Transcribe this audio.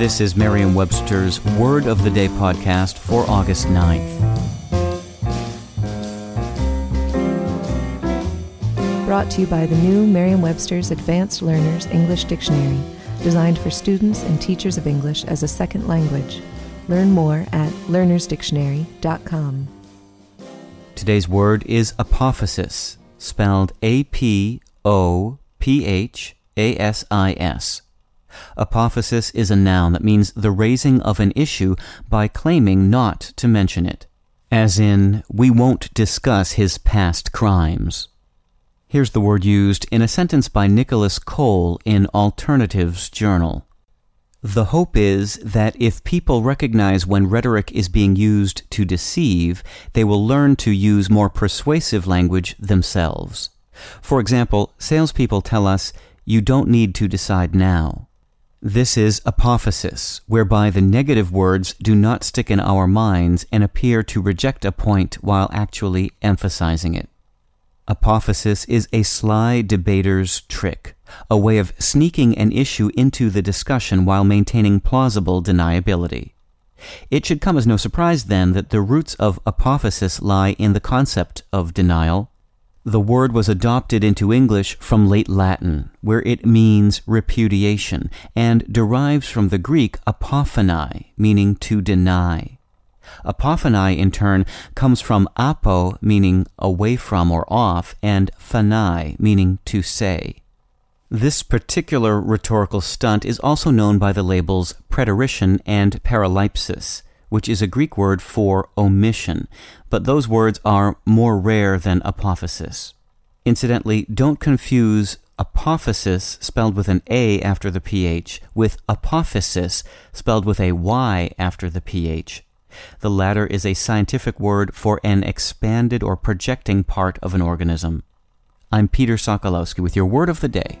This is Merriam-Webster's Word of the Day podcast for August 9th. Brought to you by the new Merriam-Webster's Advanced Learners English Dictionary, designed for students and teachers of English as a second language. Learn more at learnersdictionary.com. Today's word is apophasis, spelled A P O P H A S I S. Apophasis is a noun that means the raising of an issue by claiming not to mention it. As in, we won't discuss his past crimes. Here's the word used in a sentence by Nicholas Cole in Alternatives Journal. The hope is that if people recognize when rhetoric is being used to deceive, they will learn to use more persuasive language themselves. For example, salespeople tell us, you don't need to decide now. This is apophasis, whereby the negative words do not stick in our minds and appear to reject a point while actually emphasizing it. Apophasis is a sly debater's trick, a way of sneaking an issue into the discussion while maintaining plausible deniability. It should come as no surprise, then, that the roots of apophasis lie in the concept of denial. The word was adopted into English from late Latin, where it means repudiation, and derives from the Greek apophanai, meaning to deny. Apophanai, in turn, comes from apo, meaning away from or off, and phanai, meaning to say. This particular rhetorical stunt is also known by the labels preterition and paraleipsis, which is a Greek word for omission, but those words are more rare than apophasis. Incidentally, don't confuse apophasis, spelled with an A after the PH, with apophysis, spelled with a Y after the PH. The latter is a scientific word for an expanded or projecting part of an organism. I'm Peter Sokolowski with your word of the day.